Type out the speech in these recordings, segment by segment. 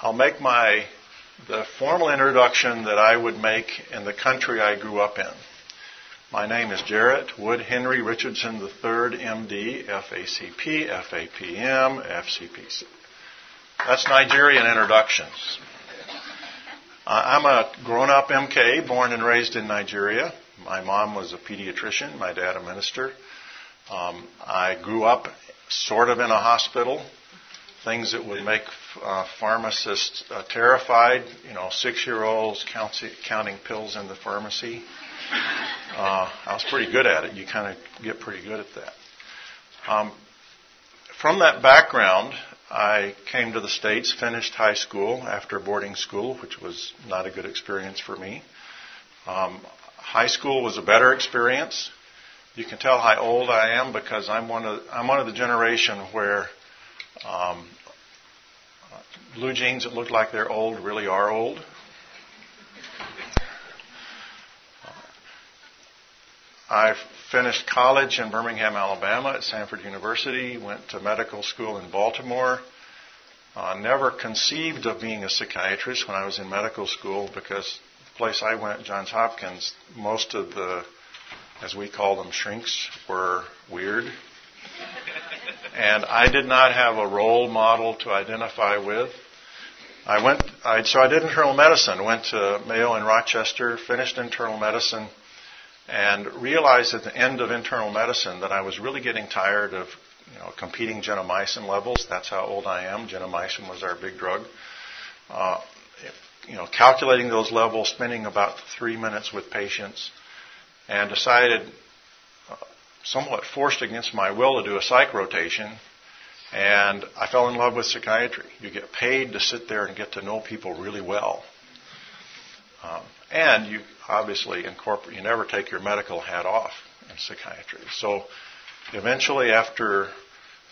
I'll make my the formal introduction that I would make in the country I grew up in. My name is Jarrett Wood Henry Richardson III, MD, FACP, FAPM, FCPC. That's Nigerian introductions. I'm a grown up MK, born and raised in Nigeria. My mom was a pediatrician, my dad a minister. Um, I grew up sort of in a hospital, things that would make uh, pharmacists uh, terrified. You know, six-year-olds counting pills in the pharmacy. Uh, I was pretty good at it. You kind of get pretty good at that. Um, from that background, I came to the States, finished high school after boarding school, which was not a good experience for me. Um, high school was a better experience. You can tell how old I am because I'm one of I'm one of the generation where um, blue jeans that look like they're old really are old. I finished college in Birmingham, Alabama at Samford University, went to medical school in Baltimore. Uh, never conceived of being a psychiatrist when I was in medical school because the place I went, Johns Hopkins, most of the, as we call them, shrinks were weird. and I did not have a role model to identify with. I went, I, so I did internal medicine, went to Mayo in Rochester, finished internal medicine, and realized at the end of internal medicine that I was really getting tired of you know, competing gentamicin levels. That's how old I am. Gentamicin was our big drug. Uh, you know, calculating those levels, spending about three minutes with patients, and decided, uh, somewhat forced against my will, to do a psych rotation and I fell in love with psychiatry. You get paid to sit there and get to know people really well. Um, and you obviously incorporate, you never take your medical hat off in psychiatry. So eventually, after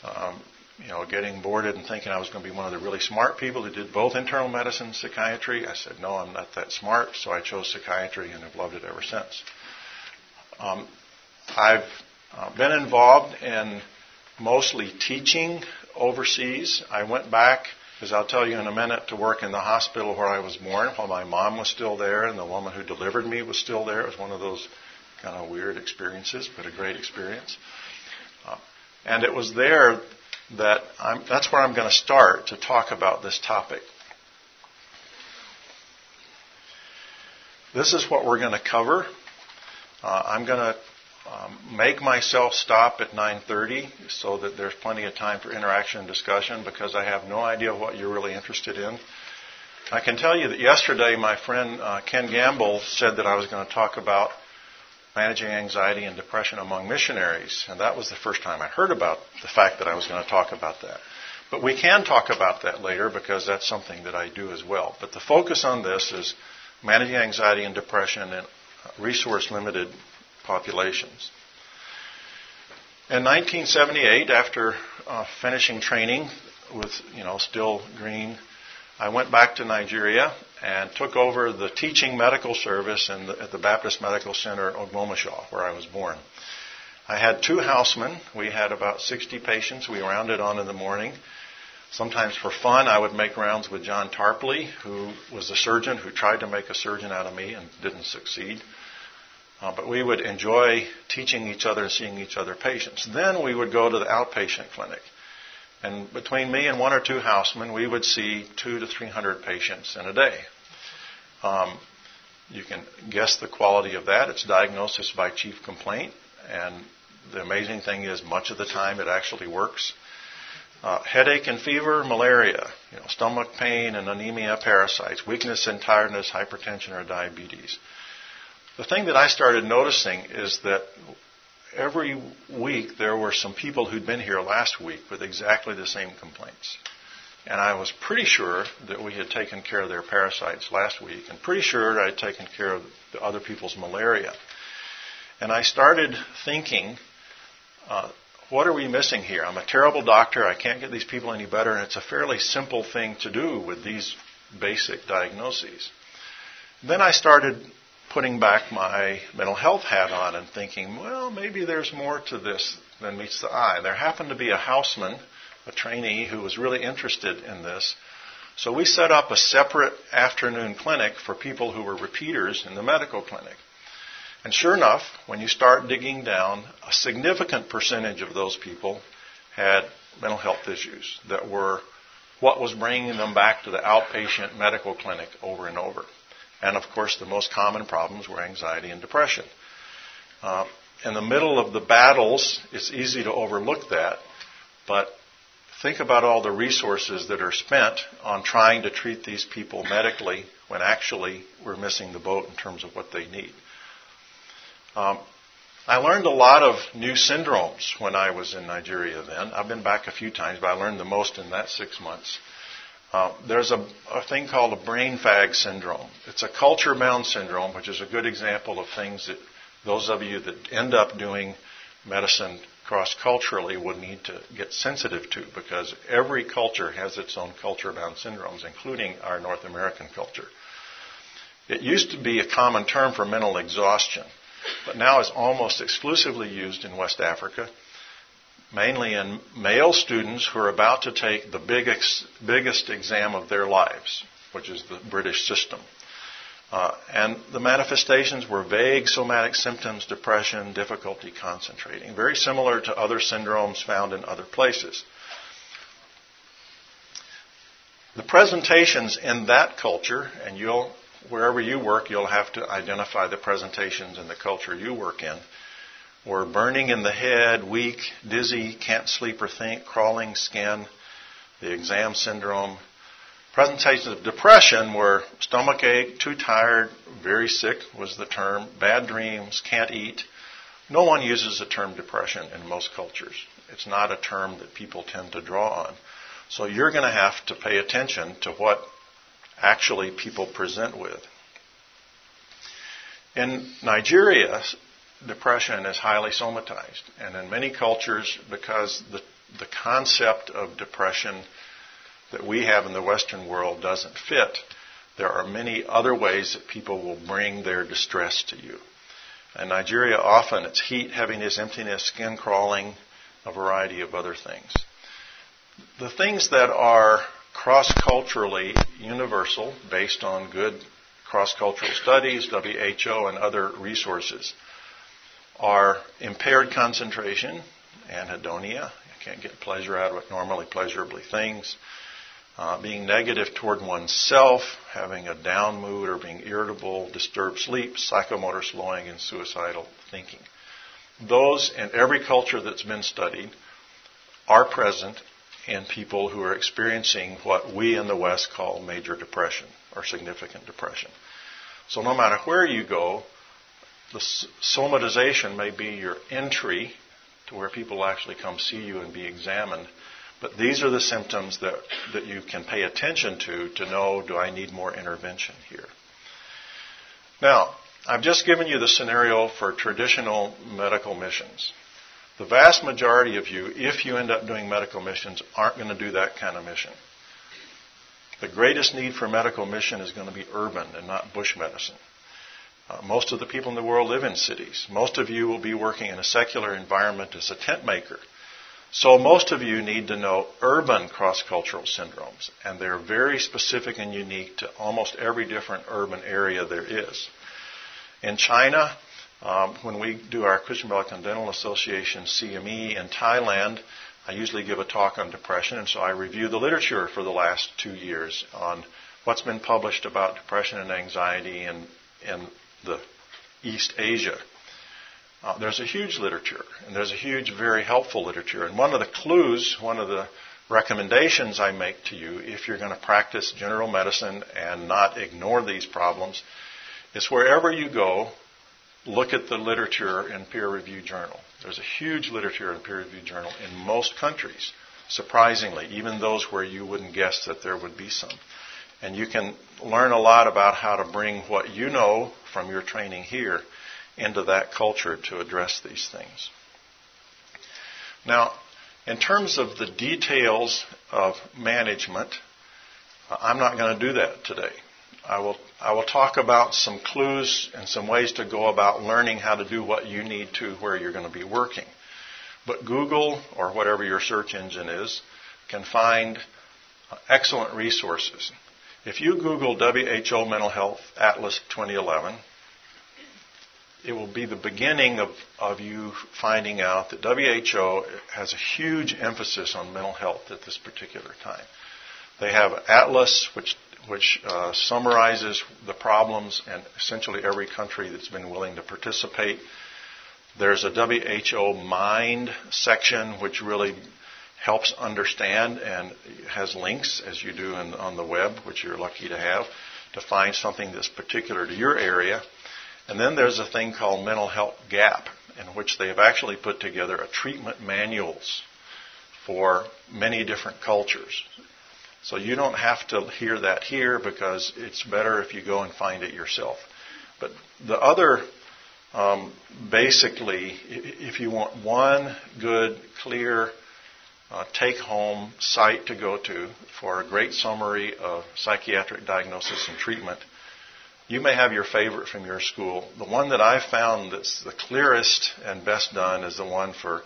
um, you know, getting boarded and thinking I was going to be one of the really smart people who did both internal medicine and psychiatry, I said, no, I'm not that smart, so I chose psychiatry and have loved it ever since. Um, I've uh, been involved in mostly teaching overseas. I went back, as I'll tell you in a minute, to work in the hospital where I was born while my mom was still there and the woman who delivered me was still there. It was one of those kind of weird experiences, but a great experience. Uh, and it was there that I'm, that's where I'm going to start to talk about this topic. This is what we're going to cover. Uh, I'm going to um, make myself stop at 9:30 so that there's plenty of time for interaction and discussion because I have no idea what you're really interested in. I can tell you that yesterday my friend uh, Ken Gamble said that I was going to talk about managing anxiety and depression among missionaries, and that was the first time I heard about the fact that I was going to talk about that. But we can talk about that later because that's something that I do as well. But the focus on this is managing anxiety and depression in resource limited populations. In 1978, after uh, finishing training with, you know, still green, I went back to Nigeria and took over the teaching medical service the, at the Baptist Medical Center, Ogbomoso, where I was born. I had two housemen. We had about 60 patients. We rounded on in the morning. Sometimes for fun, I would make rounds with John Tarpley, who was a surgeon who tried to make a surgeon out of me and didn't succeed. Uh, but we would enjoy teaching each other and seeing each other patients. Then we would go to the outpatient clinic. And between me and one or two housemen, we would see two to three hundred patients in a day. Um, you can guess the quality of that. It's diagnosis by chief complaint. And the amazing thing is, much of the time, it actually works. Uh, headache and fever, malaria, you know, stomach pain and anemia, parasites, weakness and tiredness, hypertension or diabetes. The thing that I started noticing is that every week there were some people who'd been here last week with exactly the same complaints. And I was pretty sure that we had taken care of their parasites last week, and pretty sure I'd taken care of the other people's malaria. And I started thinking, uh, what are we missing here? I'm a terrible doctor. I can't get these people any better, and it's a fairly simple thing to do with these basic diagnoses. Then I started putting back my mental health hat on and thinking, well, maybe there's more to this than meets the eye. There happened to be a houseman, a trainee, who was really interested in this, So we set up a separate afternoon clinic for people who were repeaters in the medical clinic. And sure enough, when you start digging down, a significant percentage of those people had mental health issues that were what was bringing them back to the outpatient medical clinic over and over. And of course, the most common problems were anxiety and depression. Uh, in the middle of the battles, it's easy to overlook that, but think about all the resources that are spent on trying to treat these people medically when actually we're missing the boat in terms of what they need. Um, I learned a lot of new syndromes when I was in Nigeria then. I've been back a few times, but I learned the most in that six months. Uh, there's a, a, thing called a brain fag syndrome. It's a culture bound syndrome, which is a good example of things that those of you that end up doing medicine cross culturally would need to get sensitive to because every culture has its own culture bound syndromes, including our North American culture. It used to be a common term for mental exhaustion but now is almost exclusively used in West Africa, mainly in male students who are about to take the biggest, biggest exam of their lives, which is the British system. Uh, and the manifestations were vague somatic symptoms, depression, difficulty concentrating, very similar to other syndromes found in other places. The presentations in that culture, and you'll wherever you work, you'll have to identify the presentations in the culture you work in. Or burning in the head, weak, dizzy, can't sleep or think, crawling skin, the exam syndrome. Presentations of depression were stomach ache, too tired, very sick was the term, bad dreams, can't eat. No one uses the term depression in most cultures. It's not a term that people tend to draw on. So you're going to have to pay attention to what actually people present with. In Nigeria, depression is highly somatized, and in many cultures, because the, the concept of depression that we have in the Western world doesn't fit, there are many other ways that people will bring their distress to you. In Nigeria, often it's heat, heaviness, emptiness, skin crawling, a variety of other things. The things that are cross culturally universal based on good cross cultural studies, WHO, and other resources are impaired concentration, anhedonia. You can't get pleasure out of it, normally pleasurably things. Uh, being negative toward oneself, having a down mood or being irritable, disturbed sleep, psychomotor slowing, and suicidal thinking. Those in every culture that's been studied are present in people who are experiencing what we in the West call major depression or significant depression. So no matter where you go, the somatization may be your entry to where people actually come see you and be examined. But these are the symptoms that, that you can pay attention to to know do I need more intervention here? Now, I've just given you the scenario for traditional medical missions. The vast majority of you, if you end up doing medical missions, aren't going to do that kind of mission. The greatest need for medical mission is going to be urban and not bush medicine. Uh, most of the people in the world live in cities. Most of you will be working in a secular environment as a tent maker. So most of you need to know urban cross-cultural syndromes, and they're very specific and unique to almost every different urban area there is. In China, um, when we do our Christian Medical Dental Association CME in Thailand, I usually give a talk on depression, and so I review the literature for the last two years on what's been published about depression and anxiety in, in the East Asia. Uh, there's a huge literature, and there's a huge, very helpful literature. And one of the clues, one of the recommendations I make to you if you're going to practice general medicine and not ignore these problems is wherever you go, look at the literature in peer reviewed journal. There's a huge literature in peer reviewed journal in most countries, surprisingly, even those where you wouldn't guess that there would be some. And you can learn a lot about how to bring what you know from your training here into that culture to address these things. Now, in terms of the details of management, I'm not going to do that today. I will, I will talk about some clues and some ways to go about learning how to do what you need to where you're going to be working. But Google or whatever your search engine is can find excellent resources. If you Google WHO Mental Health Atlas 2011, it will be the beginning of, of you finding out that WHO has a huge emphasis on mental health at this particular time. They have an atlas which which uh, summarizes the problems in essentially every country that's been willing to participate. There's a WHO Mind section which really helps understand and has links, as you do in, on the web, which you're lucky to have, to find something that's particular to your area. And then there's a thing called Mental Health Gap, in which they have actually put together a treatment manuals for many different cultures. So you don't have to hear that here because it's better if you go and find it yourself. But the other, um, basically, if you want one good, clear, uh, take home site to go to for a great summary of psychiatric diagnosis and treatment. You may have your favorite from your school. The one that I've found that's the clearest and best done is the one for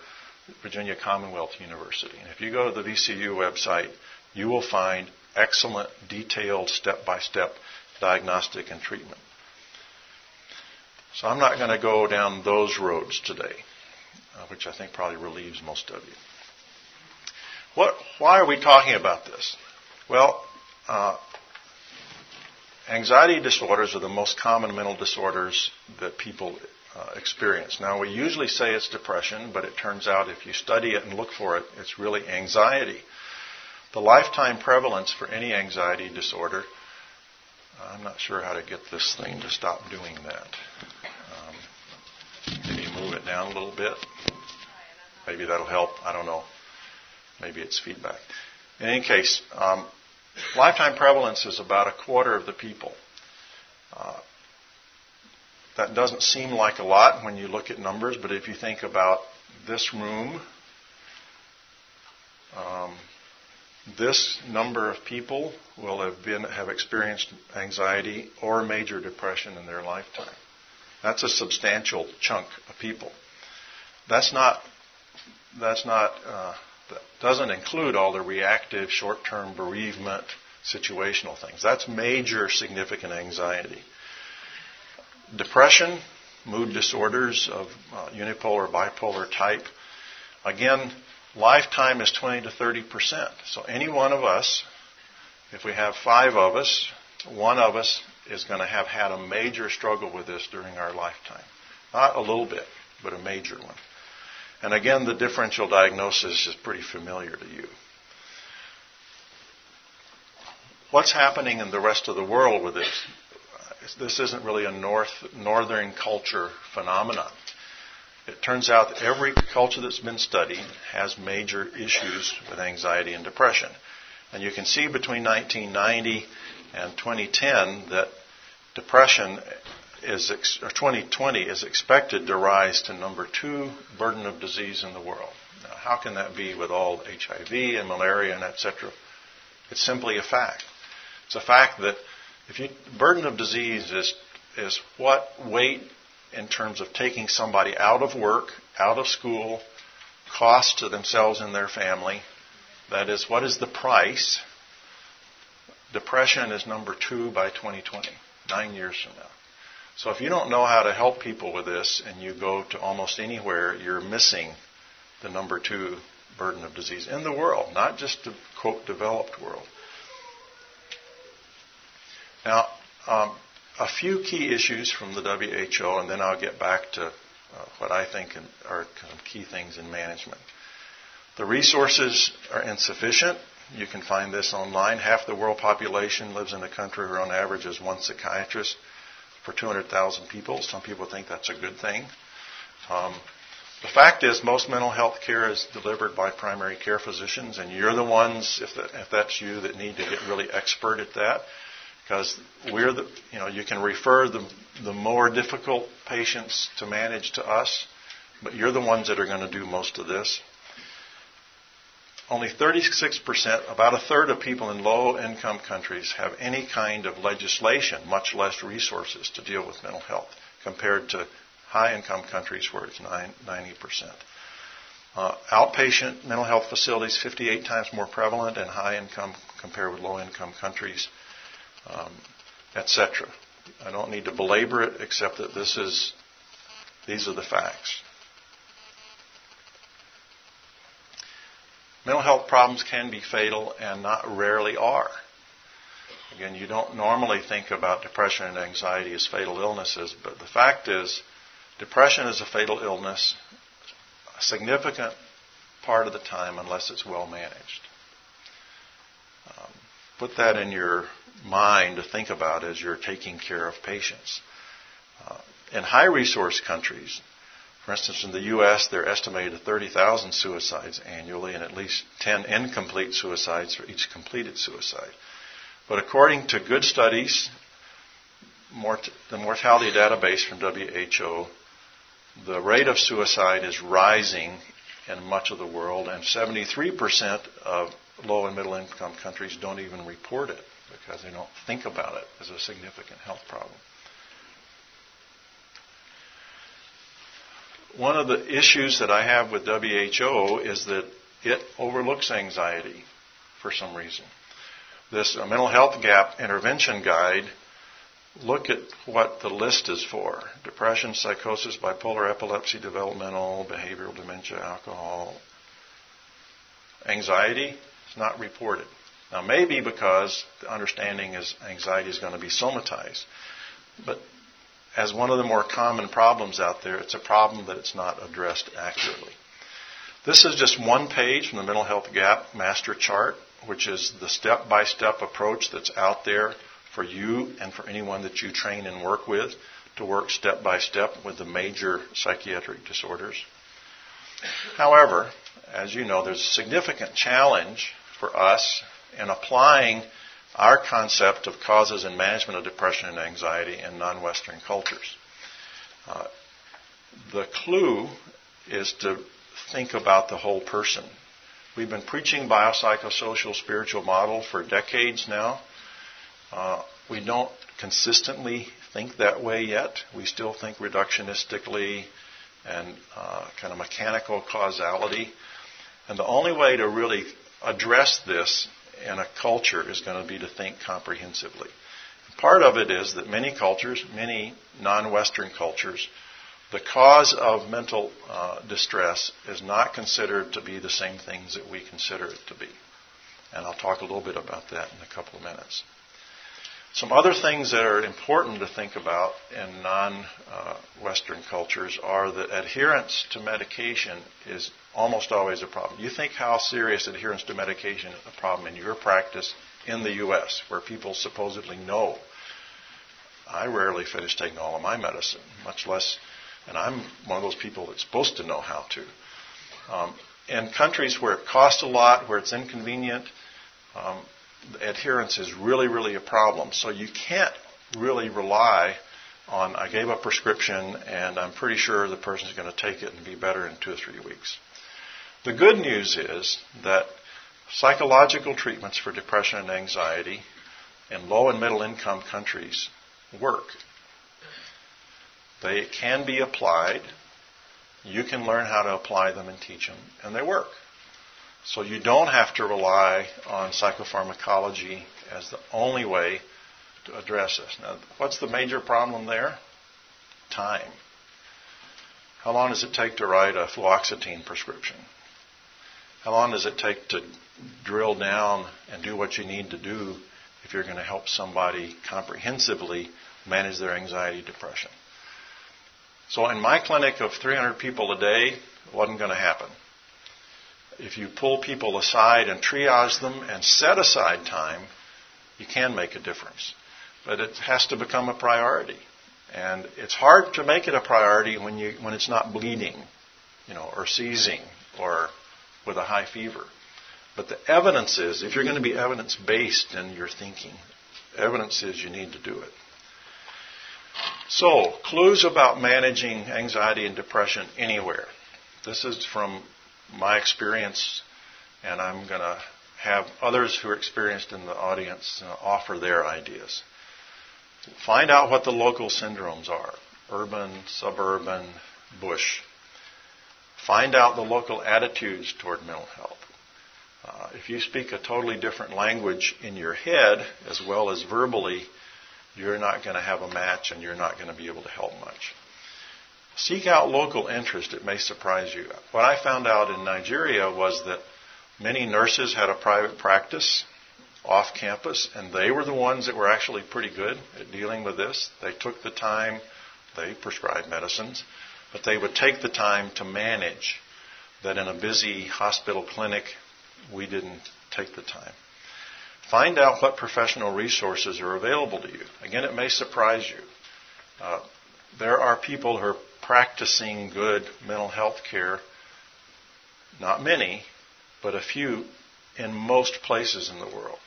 Virginia Commonwealth University. And if you go to the VCU website, you will find excellent, detailed, step by step diagnostic and treatment. So I'm not going to go down those roads today, uh, which I think probably relieves most of you. What, why are we talking about this? Well, uh, anxiety disorders are the most common mental disorders that people uh, experience. Now, we usually say it's depression, but it turns out if you study it and look for it, it's really anxiety. The lifetime prevalence for any anxiety disorder, I'm not sure how to get this thing to stop doing that. Um, maybe move it down a little bit. Maybe that'll help. I don't know. Maybe it's feedback. In any case, um, lifetime prevalence is about a quarter of the people. Uh, that doesn't seem like a lot when you look at numbers, but if you think about this room, um, this number of people will have been have experienced anxiety or major depression in their lifetime. That's a substantial chunk of people. That's not that's not uh, that doesn't include all the reactive, short term bereavement, situational things. That's major significant anxiety. Depression, mood disorders of uh, unipolar, bipolar type. Again, lifetime is 20 to 30 percent. So any one of us, if we have five of us, one of us is going to have had a major struggle with this during our lifetime. Not a little bit, but a major one. And again, the differential diagnosis is pretty familiar to you. What's happening in the rest of the world with this? This isn't really a north, northern culture phenomenon. It turns out that every culture that's been studied has major issues with anxiety and depression. And you can see between 1990 and 2010 that depression is or 2020 is expected to rise to number two burden of disease in the world. Now, how can that be with all HIV and malaria and etc.? It's simply a fact. It's a fact that if you burden of disease is is what weight in terms of taking somebody out of work, out of school, cost to themselves and their family. That is, what is the price? Depression is number two by 2020, nine years from now. So if you don't know how to help people with this and you go to almost anywhere, you're missing the number two burden of disease in the world, not just the quote developed world. Now, um, a few key issues from the WHO, and then I'll get back to uh, what I think are key things in management. The resources are insufficient. You can find this online. Half the world population lives in a country where, on average, is one psychiatrist for 200,000 people. Some people think that's a good thing. Um, the fact is, most mental health care is delivered by primary care physicians, and you're the ones, if, if that's you, that need to get really expert at that. Because we're the, you know, you can refer the, the more difficult patients to manage to us, but you're the ones that are going to do most of this. Only 36%, about a third of people in low income countries have any kind of legislation, much less resources to deal with mental health, compared to high income countries where it's 90%. Uh, outpatient mental health facilities 58 times more prevalent in high income compared with low income countries, um, etc. I don't need to belabor it except that this is, these are the facts. Mental health problems can be fatal and not rarely are. Again, you don't normally think about depression and anxiety as fatal illnesses, but the fact is, depression is a fatal illness a significant part of the time unless it's well managed. Um, put that in your mind to think about as you're taking care of patients. Uh, in high resource countries, for instance, in the U.S., there are estimated 30,000 suicides annually and at least 10 incomplete suicides for each completed suicide. But according to good studies, mort- the mortality database from WHO, the rate of suicide is rising in much of the world, and 73% of low and middle income countries don't even report it because they don't think about it as a significant health problem. One of the issues that I have with WHO is that it overlooks anxiety for some reason. This uh, mental health gap intervention guide look at what the list is for depression, psychosis, bipolar epilepsy, developmental, behavioral dementia, alcohol. Anxiety is not reported. Now, maybe because the understanding is anxiety is going to be somatized. But as one of the more common problems out there, it's a problem that it's not addressed accurately. This is just one page from the Mental Health Gap Master Chart, which is the step by step approach that's out there for you and for anyone that you train and work with to work step by step with the major psychiatric disorders. However, as you know, there's a significant challenge for us in applying our concept of causes and management of depression and anxiety in non Western cultures. Uh, the clue is to think about the whole person. We've been preaching biopsychosocial spiritual model for decades now. Uh, we don't consistently think that way yet. We still think reductionistically and uh, kind of mechanical causality. And the only way to really address this in a culture is going to be to think comprehensively. Part of it is that many cultures, many non Western cultures, the cause of mental uh, distress is not considered to be the same things that we consider it to be. And I'll talk a little bit about that in a couple of minutes. Some other things that are important to think about in non Western cultures are that adherence to medication is almost always a problem. You think how serious adherence to medication is a problem in your practice in the U.S., where people supposedly know. I rarely finish taking all of my medicine, much less, and I'm one of those people that's supposed to know how to. Um, in countries where it costs a lot, where it's inconvenient, um, adherence is really, really a problem. So you can't really rely on I gave a prescription and I'm pretty sure the person's going to take it and be better in two or three weeks. The good news is that psychological treatments for depression and anxiety in low and middle income countries work. They can be applied. You can learn how to apply them and teach them, and they work. So you don't have to rely on psychopharmacology as the only way to address this. Now, what's the major problem there? Time. How long does it take to write a fluoxetine prescription? How long does it take to drill down and do what you need to do if you're going to help somebody comprehensively manage their anxiety depression? So in my clinic of 300 people a day, it wasn't going to happen if you pull people aside and triage them and set aside time, you can make a difference. But it has to become a priority. And it's hard to make it a priority when you when it's not bleeding, you know, or seizing or with a high fever. But the evidence is, if you're going to be evidence based in your thinking, evidence is you need to do it. So, clues about managing anxiety and depression anywhere. This is from my experience, and I'm going to have others who are experienced in the audience uh, offer their ideas. Find out what the local syndromes are urban, suburban, bush. Find out the local attitudes toward mental health. Uh, if you speak a totally different language in your head as well as verbally, you're not going to have a match and you're not going to be able to help much. Seek out local interest. It may surprise you. What I found out in Nigeria was that many nurses had a private practice off campus, and they were the ones that were actually pretty good at dealing with this. They took the time, they prescribed medicines, but they would take the time to manage that in a busy hospital clinic, we didn't take the time. Find out what professional resources are available to you. Again, it may surprise you. Uh, there are people who are practicing good mental health care, not many, but a few in most places in the world.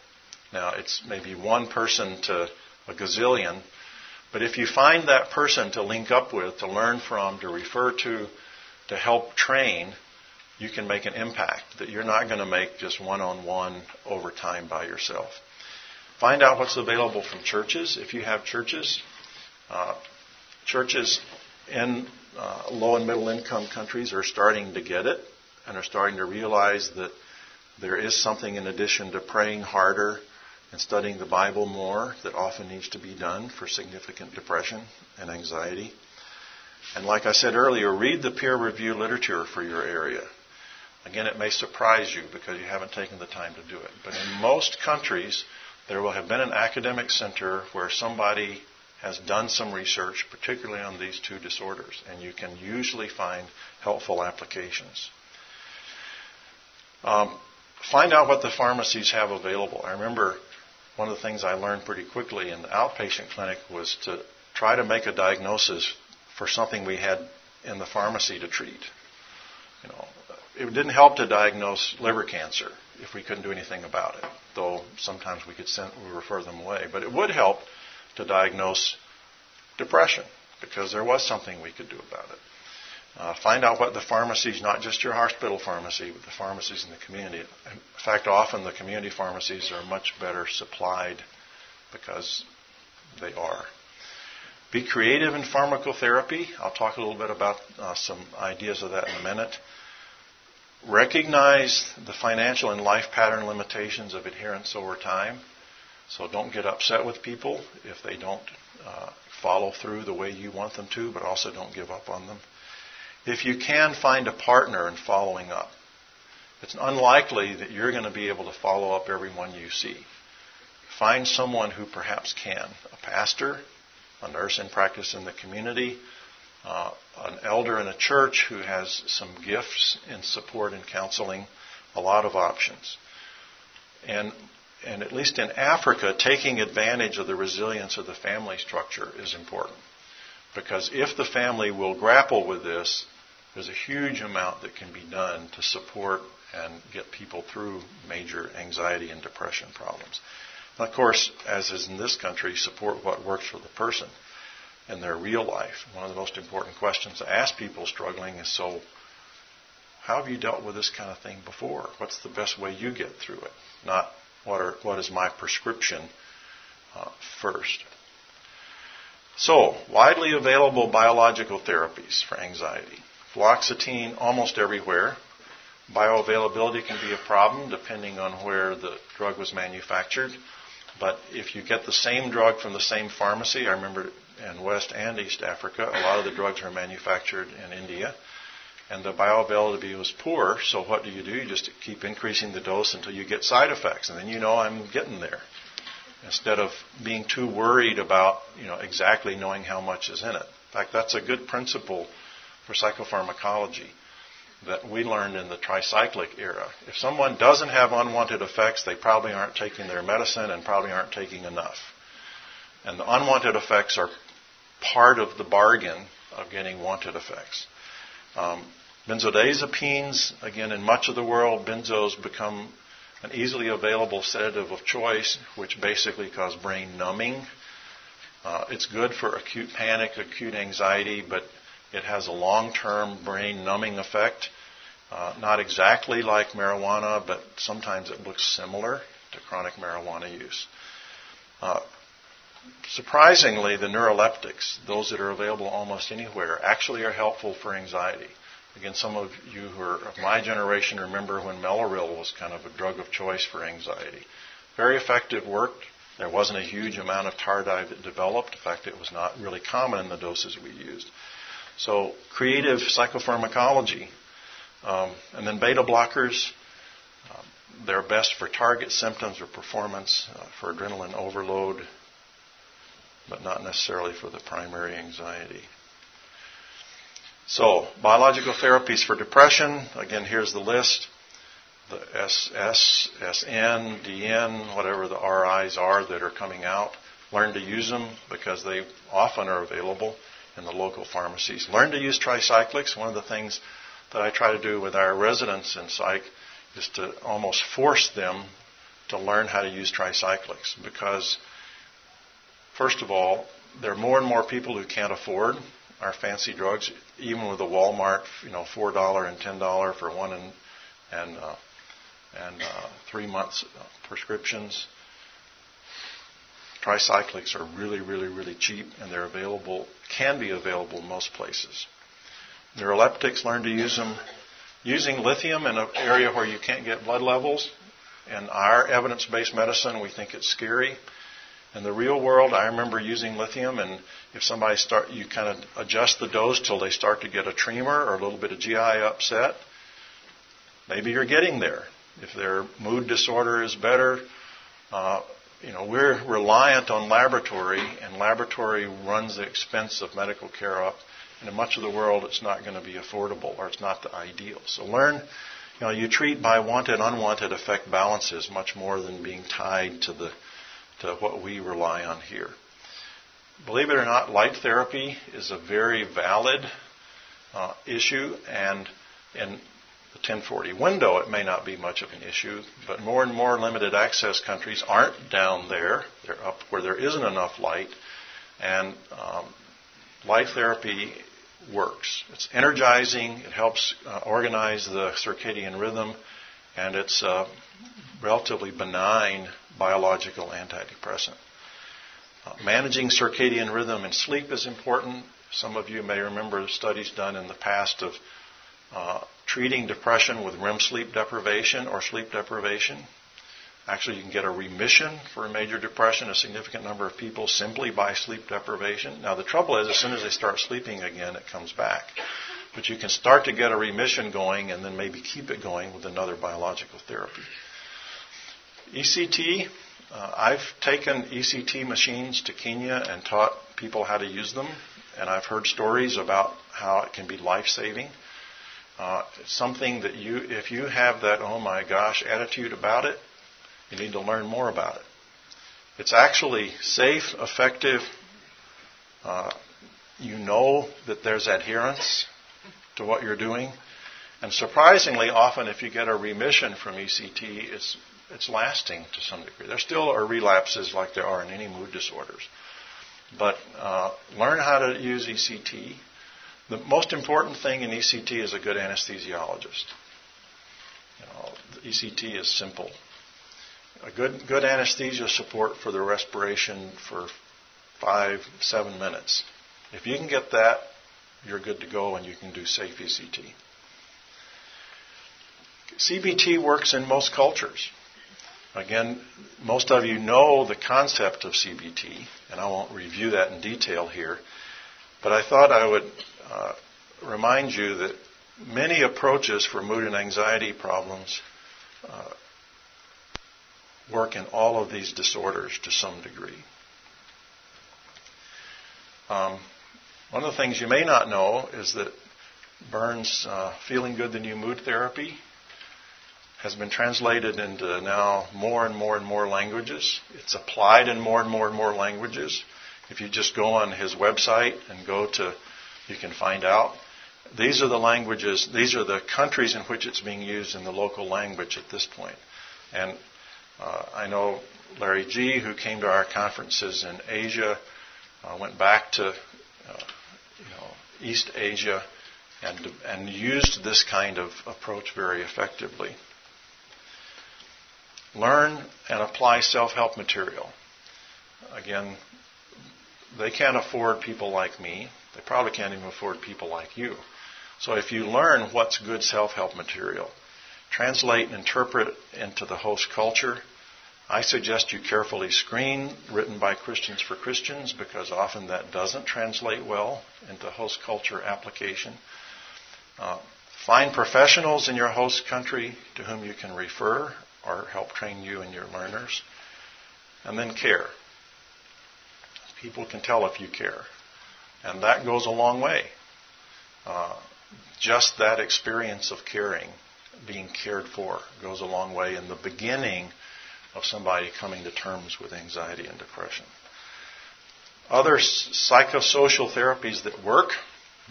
Now, it's maybe one person to a gazillion, but if you find that person to link up with, to learn from, to refer to, to help train, you can make an impact that you're not going to make just one on one over time by yourself. Find out what's available from churches if you have churches. Uh, churches in uh, low and middle income countries are starting to get it and are starting to realize that there is something in addition to praying harder and studying the Bible more that often needs to be done for significant depression and anxiety. And like I said earlier, read the peer review literature for your area. Again, it may surprise you because you haven't taken the time to do it. But in most countries, there will have been an academic center where somebody has done some research, particularly on these two disorders, and you can usually find helpful applications. Um, find out what the pharmacies have available. I remember one of the things I learned pretty quickly in the outpatient clinic was to try to make a diagnosis for something we had in the pharmacy to treat. You know, it didn't help to diagnose liver cancer if we couldn't do anything about it, though sometimes we could send, we refer them away. But it would help to diagnose depression because there was something we could do about it. Uh, find out what the pharmacies, not just your hospital pharmacy, but the pharmacies in the community. In fact, often the community pharmacies are much better supplied because they are. Be creative in pharmacotherapy. I'll talk a little bit about uh, some ideas of that in a minute. Recognize the financial and life pattern limitations of adherence over time. So don't get upset with people if they don't uh, follow through the way you want them to, but also don't give up on them. If you can find a partner in following up, it's unlikely that you're going to be able to follow up everyone you see. Find someone who perhaps can a pastor, a nurse in practice in the community, uh, an elder in a church who has some gifts in support and counseling, a lot of options. And, and at least in Africa, taking advantage of the resilience of the family structure is important. Because if the family will grapple with this, there's a huge amount that can be done to support and get people through major anxiety and depression problems. And of course, as is in this country, support what works for the person in their real life. One of the most important questions to ask people struggling is so, how have you dealt with this kind of thing before? What's the best way you get through it? Not what, are, what is my prescription uh, first. So, widely available biological therapies for anxiety. Fluoxetine almost everywhere. Bioavailability can be a problem depending on where the drug was manufactured. But if you get the same drug from the same pharmacy, I remember in West and East Africa, a lot of the drugs are manufactured in India. And the bioavailability was poor, so what do you do? You just keep increasing the dose until you get side effects, and then you know I'm getting there. Instead of being too worried about, you know, exactly knowing how much is in it. In fact, that's a good principle for psychopharmacology that we learned in the tricyclic era. If someone doesn't have unwanted effects, they probably aren't taking their medicine and probably aren't taking enough. And the unwanted effects are part of the bargain of getting wanted effects. Um, benzodiazepines, again, in much of the world, benzos become an easily available sedative of choice, which basically cause brain numbing. Uh, it's good for acute panic, acute anxiety, but it has a long-term brain numbing effect. Uh, not exactly like marijuana, but sometimes it looks similar to chronic marijuana use. Uh, Surprisingly, the neuroleptics, those that are available almost anywhere, actually are helpful for anxiety. Again, some of you who are of my generation remember when Mellaril was kind of a drug of choice for anxiety. Very effective, worked. There wasn't a huge amount of tardive that developed. In fact, it was not really common in the doses we used. So, creative psychopharmacology. Um, and then beta blockers, um, they're best for target symptoms or performance, uh, for adrenaline overload, but not necessarily for the primary anxiety. So, biological therapies for depression. Again, here's the list. The SS, SN, DN, whatever the RIs are that are coming out. Learn to use them because they often are available in the local pharmacies. Learn to use tricyclics. One of the things that I try to do with our residents in psych is to almost force them to learn how to use tricyclics because, first of all, there are more and more people who can't afford our fancy drugs, even with the Walmart, you know, four dollar and ten dollar for one and and uh, and uh, three months prescriptions. Tricyclics are really, really, really cheap, and they're available, can be available in most places. Neuroleptics, learn to use them. Using lithium in an area where you can't get blood levels. In our evidence-based medicine, we think it's scary. In the real world, I remember using lithium, and if somebody start, you kind of adjust the dose till they start to get a tremor or a little bit of GI upset. Maybe you're getting there. If their mood disorder is better, uh, you know, we're reliant on laboratory, and laboratory runs the expense of medical care up. And in much of the world, it's not going to be affordable, or it's not the ideal. So learn, you know, you treat by wanted, unwanted effect balances much more than being tied to the to what we rely on here. Believe it or not, light therapy is a very valid uh, issue, and in 1040 window, it may not be much of an issue, but more and more limited access countries aren't down there. They're up where there isn't enough light, and um, light therapy works. It's energizing, it helps uh, organize the circadian rhythm, and it's a relatively benign biological antidepressant. Uh, managing circadian rhythm and sleep is important. Some of you may remember studies done in the past of uh, treating depression with REM sleep deprivation or sleep deprivation. Actually, you can get a remission for a major depression, a significant number of people, simply by sleep deprivation. Now, the trouble is, as soon as they start sleeping again, it comes back. But you can start to get a remission going and then maybe keep it going with another biological therapy. ECT, uh, I've taken ECT machines to Kenya and taught people how to use them, and I've heard stories about how it can be life saving. Uh, something that you, if you have that oh my gosh attitude about it, you need to learn more about it. It's actually safe, effective. Uh, you know that there's adherence to what you're doing. And surprisingly, often if you get a remission from ECT, it's it's lasting to some degree. There still are relapses like there are in any mood disorders. But uh, learn how to use ECT. The most important thing in ECT is a good anesthesiologist. You know, ECT is simple. A good good anesthesia support for the respiration for five seven minutes. If you can get that, you're good to go, and you can do safe ECT. CBT works in most cultures. Again, most of you know the concept of CBT, and I won't review that in detail here, but I thought I would uh, remind you that many approaches for mood and anxiety problems uh, work in all of these disorders to some degree. Um, one of the things you may not know is that Burns' uh, Feeling Good the New Mood Therapy has been translated into now more and more and more languages. It's applied in more and more and more languages. If you just go on his website and go to, you can find out. These are the languages, these are the countries in which it's being used in the local language at this point. And uh, I know Larry G., who came to our conferences in Asia, uh, went back to uh, you know, East Asia and, and used this kind of approach very effectively. Learn and apply self help material. Again, they can't afford people like me. They probably can't even afford people like you. So if you learn what's good self help material, translate and interpret into the host culture, I suggest you carefully screen written by Christians for Christians because often that doesn't translate well into host culture application. Uh, find professionals in your host country to whom you can refer or help train you and your learners. And then care. People can tell if you care. And that goes a long way. Uh, just that experience of caring, being cared for, goes a long way in the beginning of somebody coming to terms with anxiety and depression. Other psychosocial therapies that work,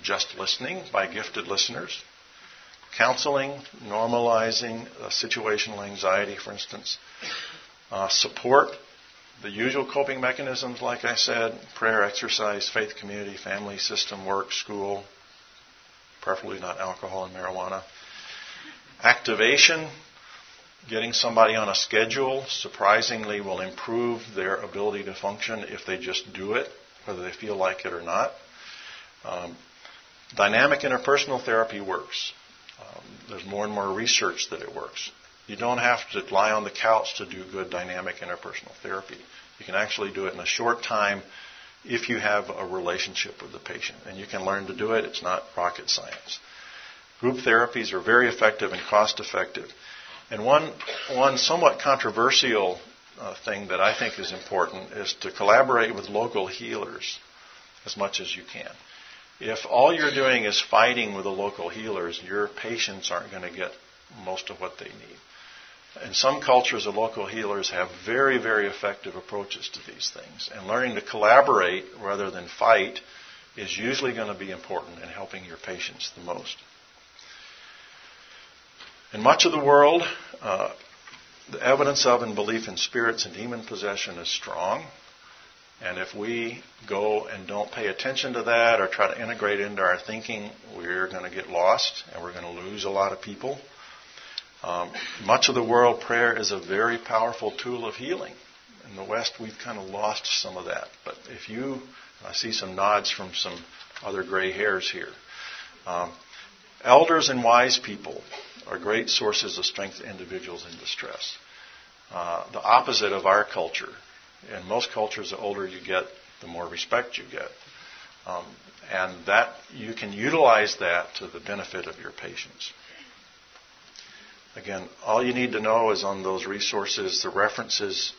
just listening by gifted listeners, counseling, normalizing uh, situational anxiety, for instance, uh, support, the usual coping mechanisms, like I said, prayer, exercise, faith community, family system, work, school, preferably not alcohol and marijuana. Activation, getting somebody on a schedule, surprisingly will improve their ability to function if they just do it, whether they feel like it or not. Um, dynamic interpersonal therapy works. Um, there's more and more research that it works. You don't have to lie on the couch to do good dynamic interpersonal therapy. You can actually do it in a short time if you have a relationship with the patient. And you can learn to do it. It's not rocket science. Group therapies are very effective and cost effective. And one, one somewhat controversial uh, thing that I think is important is to collaborate with local healers as much as you can. If all you're doing is fighting with the local healers, your patients aren't going to get most of what they need. In some cultures, the local healers have very, very effective approaches to these things. And learning to collaborate rather than fight is usually going to be important in helping your patients the most. In much of the world, uh, the evidence of and belief in spirits and demon possession is strong. And if we go and don't pay attention to that or try to integrate into our thinking, we're going to get lost and we're going to lose a lot of people. Um, much of the world, prayer is a very powerful tool of healing. In the West, we've kind of lost some of that. But if you, I see some nods from some other gray hairs here. Um, elders and wise people are great sources of strength to individuals in distress. Uh, the opposite of our culture. In most cultures, the older you get, the more respect you get. Um, and that you can utilize that to the benefit of your patients. Again, all you need to know is on those resources, the references.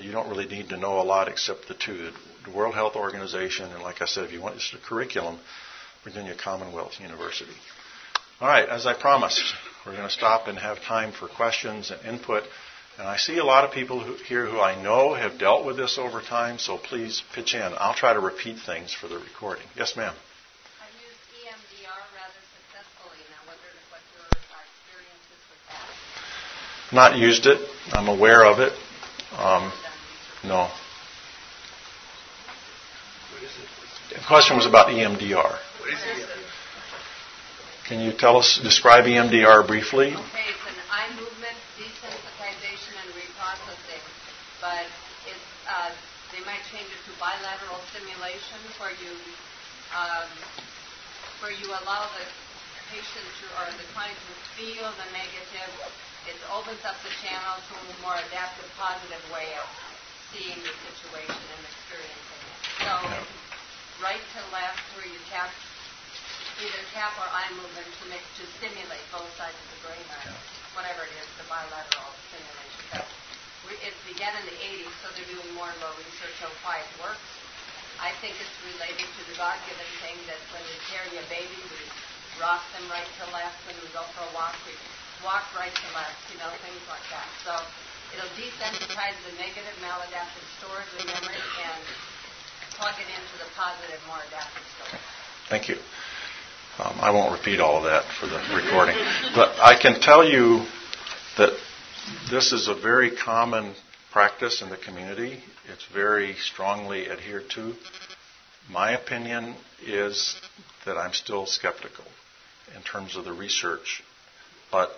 You don't really need to know a lot except the two the World Health Organization, and like I said, if you want just a curriculum, Virginia Commonwealth University. All right, as I promised, we're going to stop and have time for questions and input. And I see a lot of people who, here who I know have dealt with this over time, so please pitch in. I'll try to repeat things for the recording. Yes, ma'am. Not used it. I'm aware of it. Um, no. The question was about EMDR. Can you tell us, describe EMDR briefly? Okay, it's an eye movement desensitization and reprocessing, but it's, uh, they might change it to bilateral stimulation where you um, where you allow the patient to, or the client to feel the negative it opens up the channel to a more adaptive, positive way of seeing the situation and experiencing it. So, right to left, where you tap either tap or eye movement to make to stimulate both sides of the brain, or yeah. whatever it is, the bilateral stimulation. Yeah. We, it began in the 80s, so they're doing more and more research on why it works. I think it's related to the God-given thing that when we carry a baby, we rock them right to left. When we go for a walk, we walk right to left, you know, things like that. So it'll desensitize the negative maladaptive stores of memory and plug it into the positive, more adaptive stores. Thank you. Um, I won't repeat all of that for the recording, but I can tell you that this is a very common practice in the community. It's very strongly adhered to. My opinion is that I'm still skeptical in terms of the research, but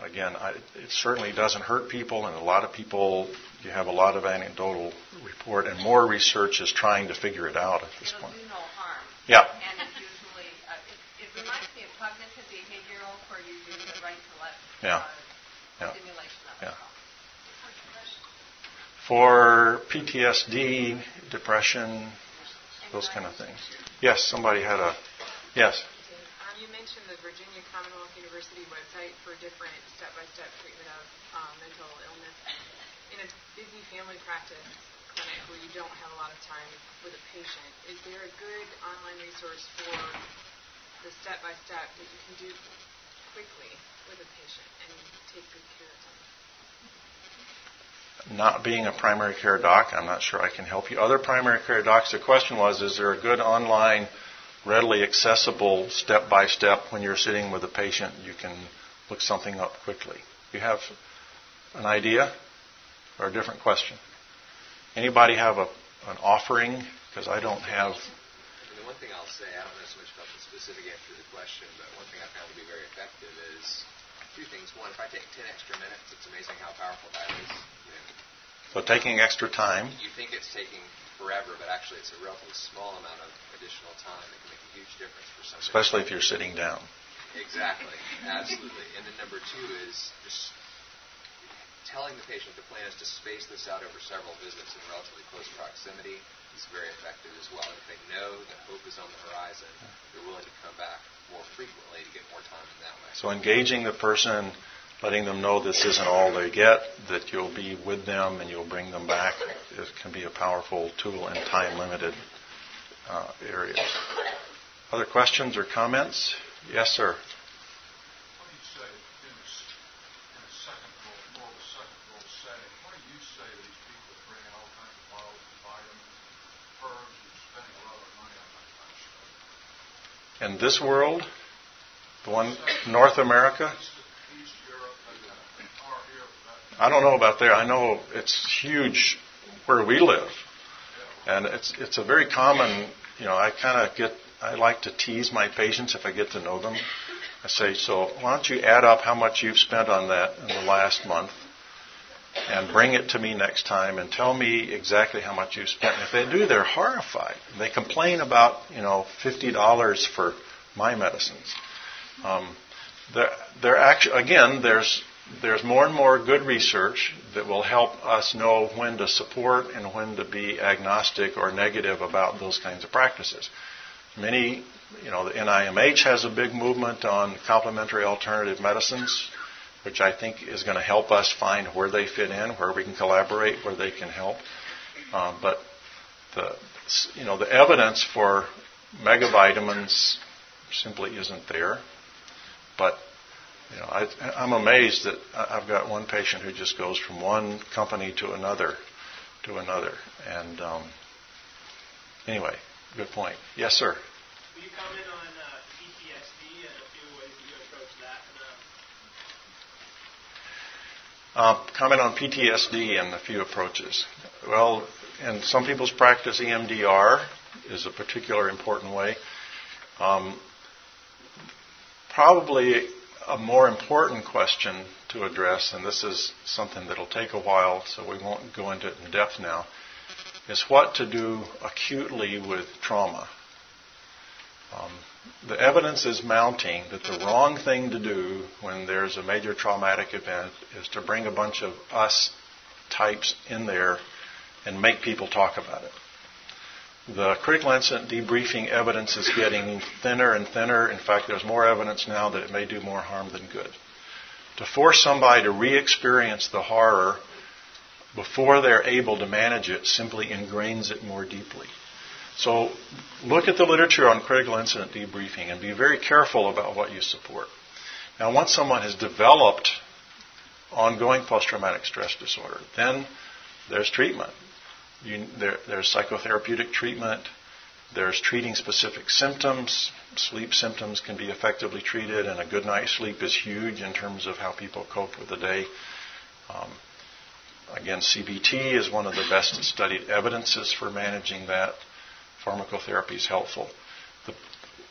again, I, it certainly doesn't hurt people, and a lot of people, you have a lot of anecdotal report, and more research is trying to figure it out at this It'll point. no harm. Yeah. And it usually, uh, it, it, reminds me of cognitive behavioral, where you do the right to left. Uh, yeah. stimulation yeah. For PTSD, depression, those kind of things. Yes, somebody had a. Yes. You mentioned the Virginia Commonwealth University website for different step-by-step treatment of um, mental illness. In a busy family practice clinic where you don't have a lot of time with a patient, is there a good online resource for the step-by-step that you can do quickly with a patient and take good care of them? Not being a primary care doc, I'm not sure I can help you. Other primary care docs, the question was is there a good online, readily accessible step by step when you're sitting with a patient you can look something up quickly? You have an idea or a different question? Anybody have a, an offering? Because I don't have. The one thing I'll say, I don't know so much about the specific answer to the question, but one thing I found to be very effective is two things. One, if I take 10 extra minutes, it's amazing how powerful that is. You, know, So taking extra time. you think it's taking forever, but actually it's a relatively small amount of additional time that can make a huge difference for somebody. Especially if you're sitting down. Exactly, absolutely. And then number two is just telling the patient the plan is to space this out over several visits in relatively close proximity is very effective as well. If they know that hope is on the horizon, they're willing to come back more frequently to get more time in that way. So engaging the person, letting them know this isn't all they get, that you'll be with them and you'll bring them back, it can be a powerful tool in time limited uh, areas. Other questions or comments? Yes, sir. What do you say in a, s- in a second role, more of a second role setting? What do you say to these people that bring in all kinds of bottles of vitamins, and spending a lot of money on that kind of? In this world, the one North America, East, East Europe, and uh, far here, that, I don't know about there. I know it's huge where we live, and it's it's a very common. You know, I kind of get. I like to tease my patients if I get to know them. I say, so why don't you add up how much you've spent on that in the last month, and bring it to me next time, and tell me exactly how much you've spent. And if they do, they're horrified. They complain about you know fifty dollars for my medicines. Um, there, there actually, again, there's there's more and more good research that will help us know when to support and when to be agnostic or negative about those kinds of practices. Many, you know, the NIMH has a big movement on complementary alternative medicines, which I think is going to help us find where they fit in, where we can collaborate, where they can help. Uh, but the, you know, the evidence for megavitamins simply isn't there. But you know, I, I'm amazed that I've got one patient who just goes from one company to another, to another. And um, anyway, good point. Yes, sir. Will you comment on uh, PTSD and a few ways you approach that? Uh, Uh, comment on PTSD and a few approaches. Well, in some people's practice, EMDR is a particular important way. Um, probably a more important question to address, and this is something that'll take a while, so we won't go into it in depth now, is what to do acutely with trauma. Um, the evidence is mounting that the wrong thing to do when there's a major traumatic event is to bring a bunch of us types in there and make people talk about it. The critical incident debriefing evidence is getting thinner and thinner. In fact, there's more evidence now that it may do more harm than good. To force somebody to re experience the horror before they're able to manage it simply ingrains it more deeply. So look at the literature on critical incident debriefing and be very careful about what you support. Now, once someone has developed ongoing post traumatic stress disorder, then there's treatment. You, there, there's psychotherapeutic treatment. There's treating specific symptoms. Sleep symptoms can be effectively treated, and a good night's sleep is huge in terms of how people cope with the day. Um, again, CBT is one of the best studied evidences for managing that. Pharmacotherapy is helpful. The,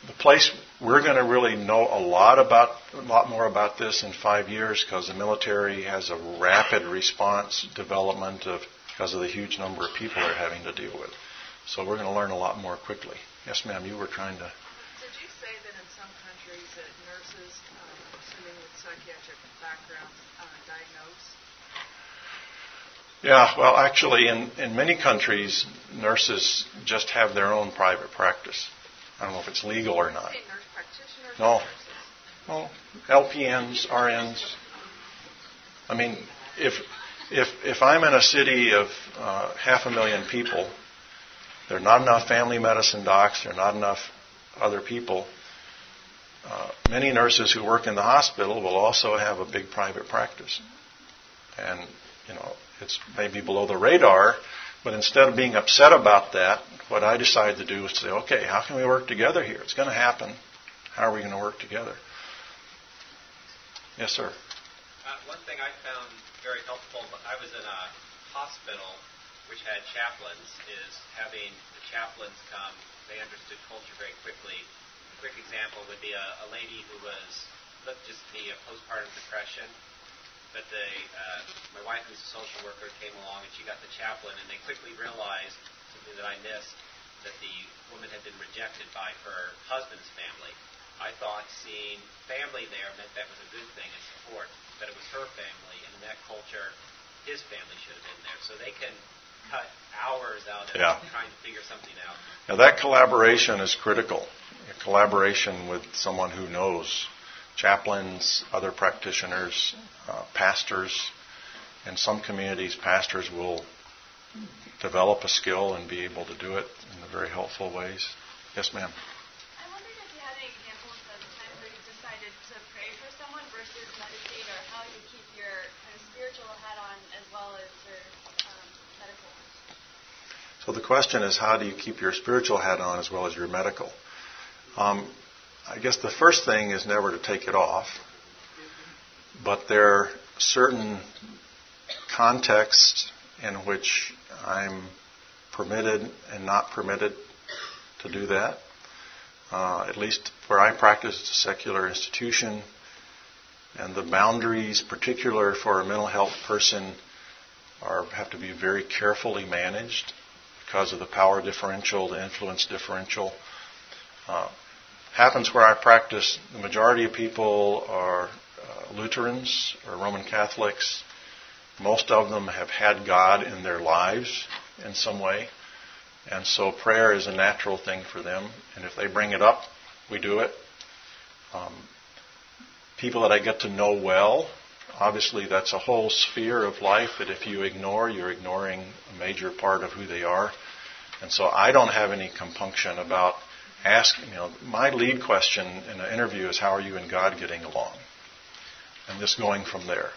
the place we're going to really know a lot about, a lot more about this in five years because the military has a rapid response development of because of the huge number of people they're having to deal with. So we're going to learn a lot more quickly. Yes, ma'am, you were trying to. Did you say that in some countries that nurses, um, assuming with psychiatric background uh, diagnose? Yeah, well, actually, in, in many countries, nurses just have their own private practice. I don't know if it's legal or not. Say nurse practitioners No. Well, LPNs, RNs. I mean, if if if I'm in a city of uh, half a million people, there are not enough family medicine docs. There are not enough other people. Uh, many nurses who work in the hospital will also have a big private practice, and you know it's maybe below the radar. But instead of being upset about that, what I decided to do was to say, okay, how can we work together here? It's going to happen. How are we going to work together? Yes, sir. Uh, one thing I found very helpful, I was in a hospital which had chaplains, is having the chaplains come. They understood culture very quickly. A quick example would be a, a lady who was looked just to be a postpartum depression, but they, uh, my wife, who's a social worker, came along and she got the chaplain, and they quickly realized something that I missed that the woman had been rejected by her husband's family. I thought seeing family there meant that was a good thing and support, but it was her family, and in that culture, his family should have been there. So they can cut hours out of Yeah. trying to figure something out. Now that collaboration is critical. A collaboration with someone who knows chaplains, other practitioners, uh, pastors. In some communities, pastors will develop a skill and be able to do it in very helpful ways. Yes, ma'am. I wondered if you had any examples of times where you decided to pray for someone versus meditate, or how you keep your kind of spiritual hat on as well as your um, medical one. So the question is, how do you keep your spiritual hat on as well as your medical? Um, I guess the first thing is never to take it off, but there are certain contexts in which I'm permitted and not permitted to do that. Uh, at least where I practice, it's a secular institution, and the boundaries, particular for a mental health person, are have to be very carefully managed because of the power differential, the influence differential. Uh, happens where I practice. The majority of people are uh, Lutherans or Roman Catholics. Most of them have had God in their lives in some way. And so prayer is a natural thing for them. And if they bring it up, we do it. Um, people that I get to know well, obviously that's a whole sphere of life that if you ignore, you're ignoring a major part of who they are. And so I don't have any compunction about asking, you know, my lead question in an interview is how are you and God getting along? And just going from there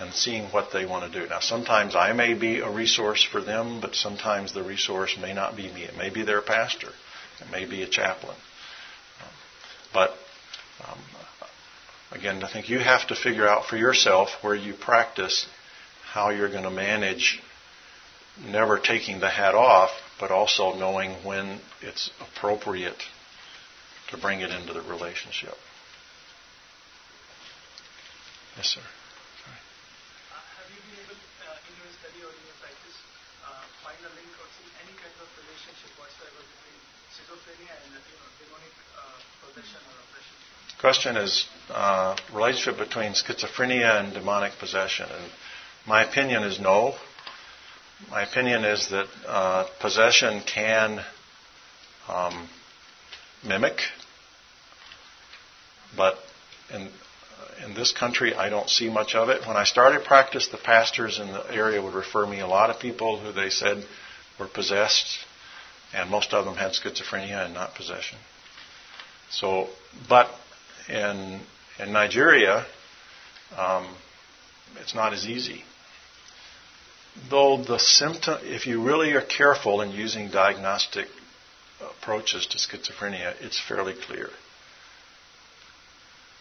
and seeing what they want to do. Now, sometimes I may be a resource for them, but sometimes the resource may not be me. It may be their pastor. It may be a chaplain. But um, again, I think you have to figure out for yourself where you practice how you're going to manage never taking the hat off, but also knowing when it's appropriate to bring it into the relationship. Yes, sir. Have you been able, uh, in your study or in your practice, uh, find a link or see any kind of relationship whatsoever between schizophrenia and, you know, demonic uh, possession or oppression? Question is uh, relationship between schizophrenia and demonic possession, and my opinion is no. My opinion is that uh, possession can um, mimic, but in in this country, I don't see much of it. When I started practice, the pastors in the area would refer me a lot of people who they said were possessed, and most of them had schizophrenia and not possession. So, but in in Nigeria, um, it's not as easy. Though the symptom, if you really are careful in using diagnostic approaches to schizophrenia, it's fairly clear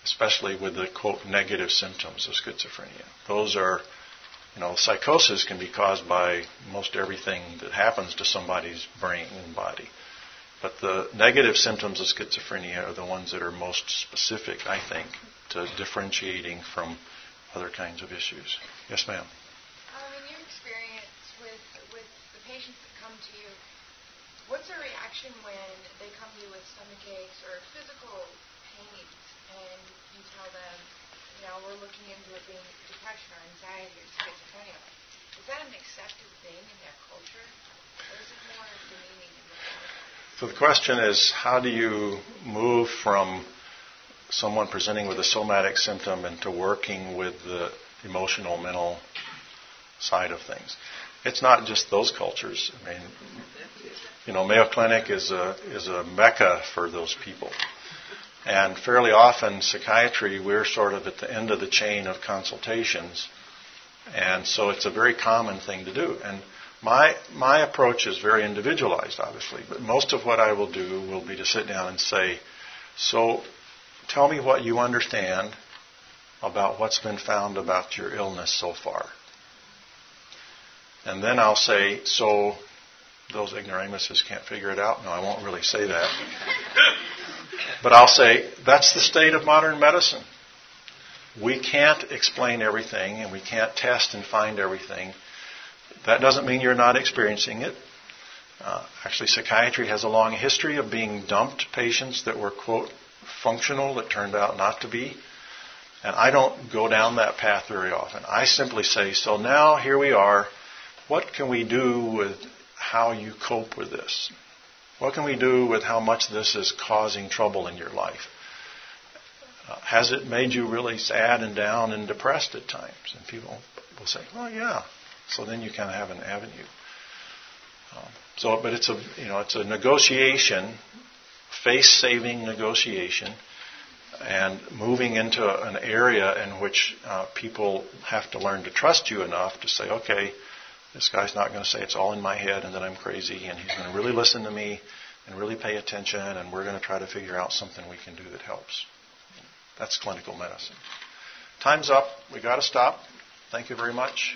especially with the quote negative symptoms of schizophrenia. Those are, you know, psychosis can be caused by most everything that happens to somebody's brain and body. But the negative symptoms of schizophrenia are the ones that are most specific, I think, to differentiating from other kinds of issues. Yes, ma'am. Um, in your experience with with the patients that come to you, what's their reaction when they come to you with stomach aches or physical pains, and you tell them, you now we're looking into it being depression or anxiety or schizophrenia. Is that an accepted thing in their culture? Or is it more demeaning in the culture? So the question is, how do you move from someone presenting with a somatic symptom into working with the emotional, mental side of things? It's not just those cultures. I mean, you know, Mayo Clinic is a is a mecca for those people. And fairly often, psychiatry, we're sort of at the end of the chain of consultations. And so it's a very common thing to do. And my, my approach is very individualized, obviously, but most of what I will do will be to sit down and say, So tell me what you understand about what's been found about your illness so far. And then I'll say, So those ignoramuses can't figure it out? No, I won't really say that. But I'll say that's the state of modern medicine. We can't explain everything and we can't test and find everything. That doesn't mean you're not experiencing it. Uh, actually, psychiatry has a long history of being dumped patients that were, quote, functional that turned out not to be. And I don't go down that path very often. I simply say, so now here we are. What can we do with how you cope with this? What can we do with how much this is causing trouble in your life? Uh, has it made you really sad and down and depressed at times? And people will say, well, yeah. So then you kind of have an avenue. Um, so, but it's a, you know, it's a negotiation, face-saving negotiation, and moving into an area in which uh, people have to learn to trust you enough to say, okay, this guy's not going to say it's all in my head and that I'm crazy, and he's going to really listen to me and really pay attention, and we're going to try to figure out something we can do that helps. That's clinical medicine. Time's up. We got to stop. Thank you very much.